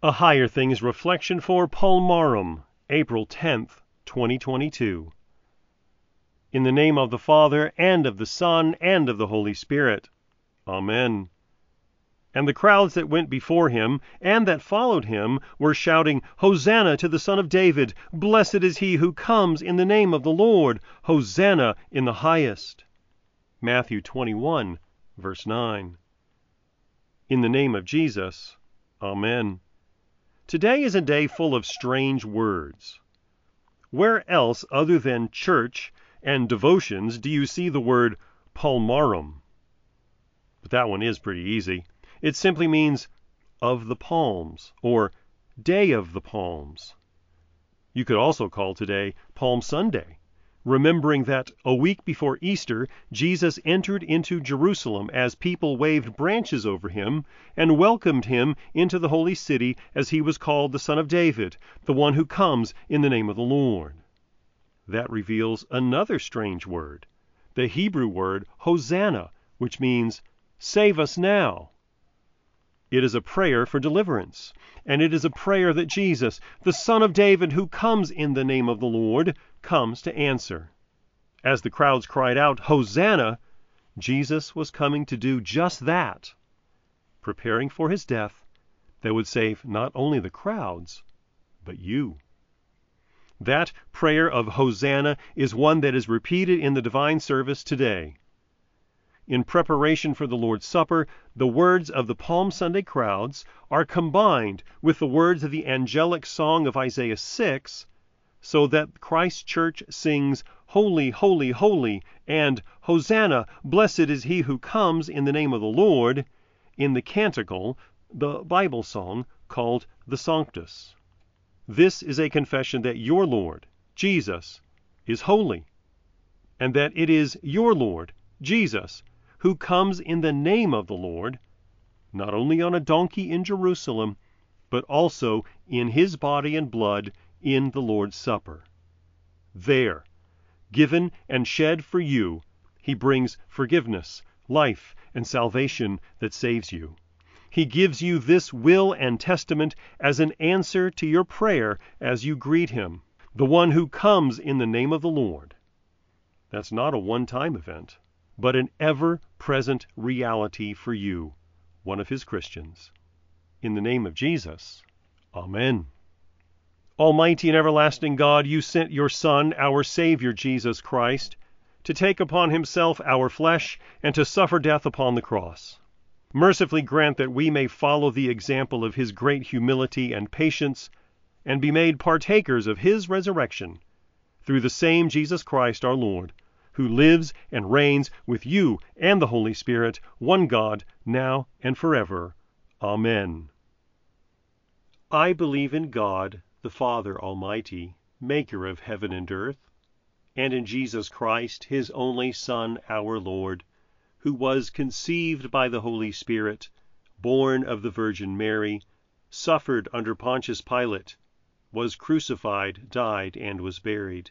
A Higher Things reflection for Palmarum, April 10th, 2022. In the name of the Father, and of the Son, and of the Holy Spirit. Amen. And the crowds that went before him and that followed him were shouting, Hosanna to the Son of David! Blessed is he who comes in the name of the Lord! Hosanna in the highest! Matthew 21, verse 9. In the name of Jesus. Amen. Today is a day full of strange words. Where else other than church and devotions do you see the word palmarum? But that one is pretty easy. It simply means of the palms or day of the palms. You could also call today Palm Sunday remembering that a week before Easter Jesus entered into Jerusalem as people waved branches over him and welcomed him into the holy city as he was called the Son of David, the one who comes in the name of the Lord. That reveals another strange word, the Hebrew word Hosanna, which means save us now. It is a prayer for deliverance, and it is a prayer that Jesus, the Son of David who comes in the name of the Lord, comes to answer. As the crowds cried out, Hosanna, Jesus was coming to do just that, preparing for his death that would save not only the crowds, but you. That prayer of Hosanna is one that is repeated in the divine service today. In preparation for the Lord's Supper, the words of the Palm Sunday crowds are combined with the words of the angelic song of Isaiah 6 so that Christ's church sings Holy, holy, holy, and Hosanna, blessed is he who comes in the name of the Lord, in the canticle, the Bible song called the Sanctus. This is a confession that your Lord, Jesus, is holy, and that it is your Lord, Jesus, who comes in the name of the Lord, not only on a donkey in Jerusalem, but also in his body and blood in the Lord's Supper. There, given and shed for you, he brings forgiveness, life, and salvation that saves you. He gives you this will and testament as an answer to your prayer as you greet him, the one who comes in the name of the Lord. That's not a one time event, but an ever present reality for you, one of his Christians. In the name of Jesus, Amen. Almighty and everlasting God, you sent your Son, our Savior Jesus Christ, to take upon himself our flesh and to suffer death upon the cross. Mercifully grant that we may follow the example of his great humility and patience and be made partakers of his resurrection through the same Jesus Christ our Lord, who lives and reigns with you and the Holy Spirit, one God, now and forever. Amen. I believe in God the Father Almighty, maker of heaven and earth, and in Jesus Christ, his only Son, our Lord, who was conceived by the Holy Spirit, born of the Virgin Mary, suffered under Pontius Pilate, was crucified, died, and was buried.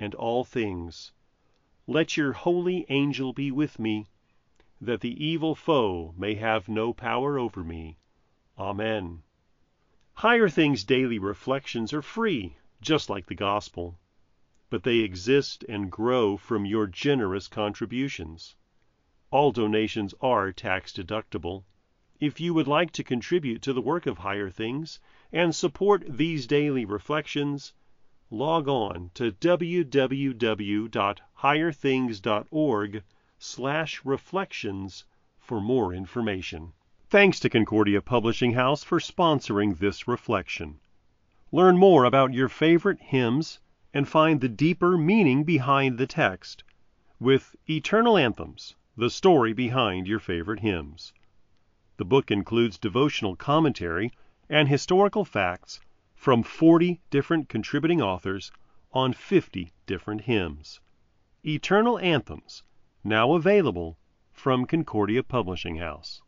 and all things. Let your holy angel be with me, that the evil foe may have no power over me. Amen. Higher Things Daily Reflections are free, just like the Gospel, but they exist and grow from your generous contributions. All donations are tax deductible. If you would like to contribute to the work of Higher Things and support these daily reflections, log on to www.higherthings.org/reflections for more information. Thanks to Concordia Publishing House for sponsoring this reflection. Learn more about your favorite hymns and find the deeper meaning behind the text with Eternal Anthems: The Story Behind Your Favorite Hymns. The book includes devotional commentary and historical facts from 40 different contributing authors on 50 different hymns. Eternal Anthems, now available from Concordia Publishing House.